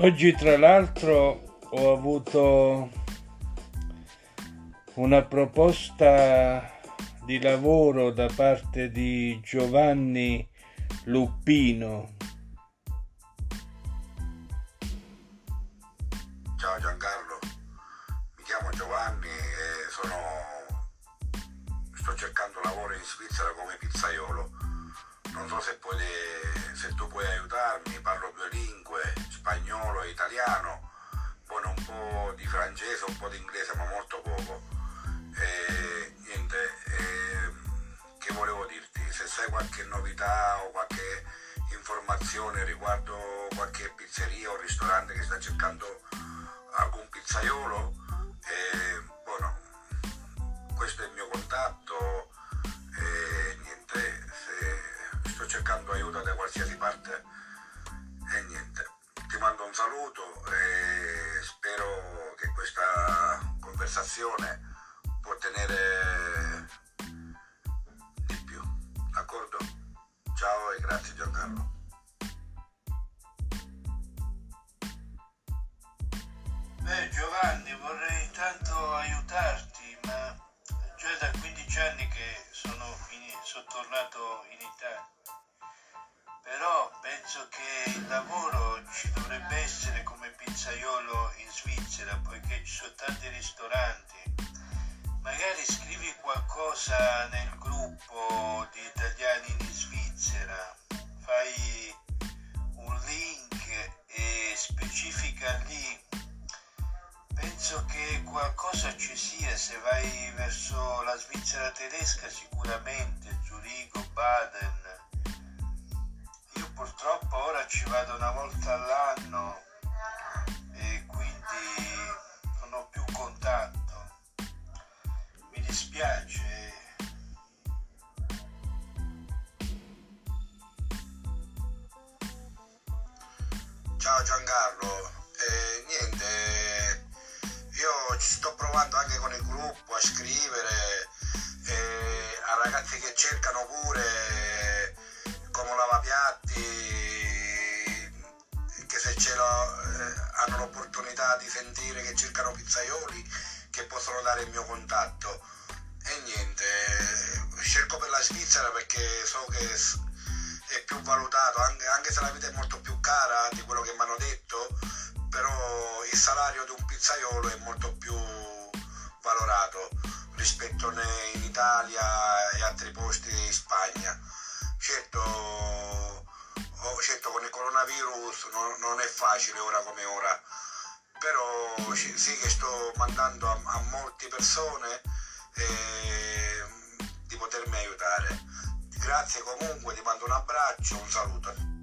Oggi tra l'altro ho avuto una proposta di lavoro da parte di Giovanni Luppino. Ciao Giancarlo, mi chiamo Giovanni e sono... sto cercando lavoro in Svizzera come pizzaiolo. Non so se, puoi, se tu puoi aiutarmi, parlo due un po' di inglese, ma molto poco. E niente, e, che volevo dirti, se sai qualche novità o qualche informazione riguardo qualche pizzeria o ristorante che sta cercando alcun pizzaiolo, e, buono, questo è il mio contatto. E niente, sto cercando aiuto da qualsiasi parte e niente. Ti mando un saluto e conversazione può tenere di più. D'accordo? Ciao e grazie Giancarlo. Beh Giovanni, vorrei intanto aiutarti, ma già da 15 anni che sono, in, sono tornato in Italia. Però penso che il lavoro ci dovrebbe essere come pizzaiolo in Svizzera, poiché ci sono tanti ristoranti. Qualcosa nel gruppo di italiani in Svizzera, fai un link e specifica lì. Penso che qualcosa ci sia se vai verso la Svizzera tedesca sicuramente, Zurigo, Baden. Io purtroppo ora ci vado una volta all'anno Ciao Giancarlo, eh, niente, io ci sto provando anche con il gruppo a scrivere eh, a ragazzi che cercano pure eh, come lavapiatti, che se ce eh, hanno l'opportunità di sentire che cercano pizzaioli che possono dare il mio contatto. E niente, cerco per la Svizzera perché so che è più valutato, anche, anche se la vita è molto più cara di quello che mi hanno detto, però il salario di un pizzaiolo è molto più valorato rispetto in Italia e altri posti in Spagna. Certo, oh, certo con il coronavirus non, è facile ora come ora, però sì che sto mandando a, a molte persone eh, di potermi aiutare. Grazie comunque, ti mando un abbraccio, un saluto.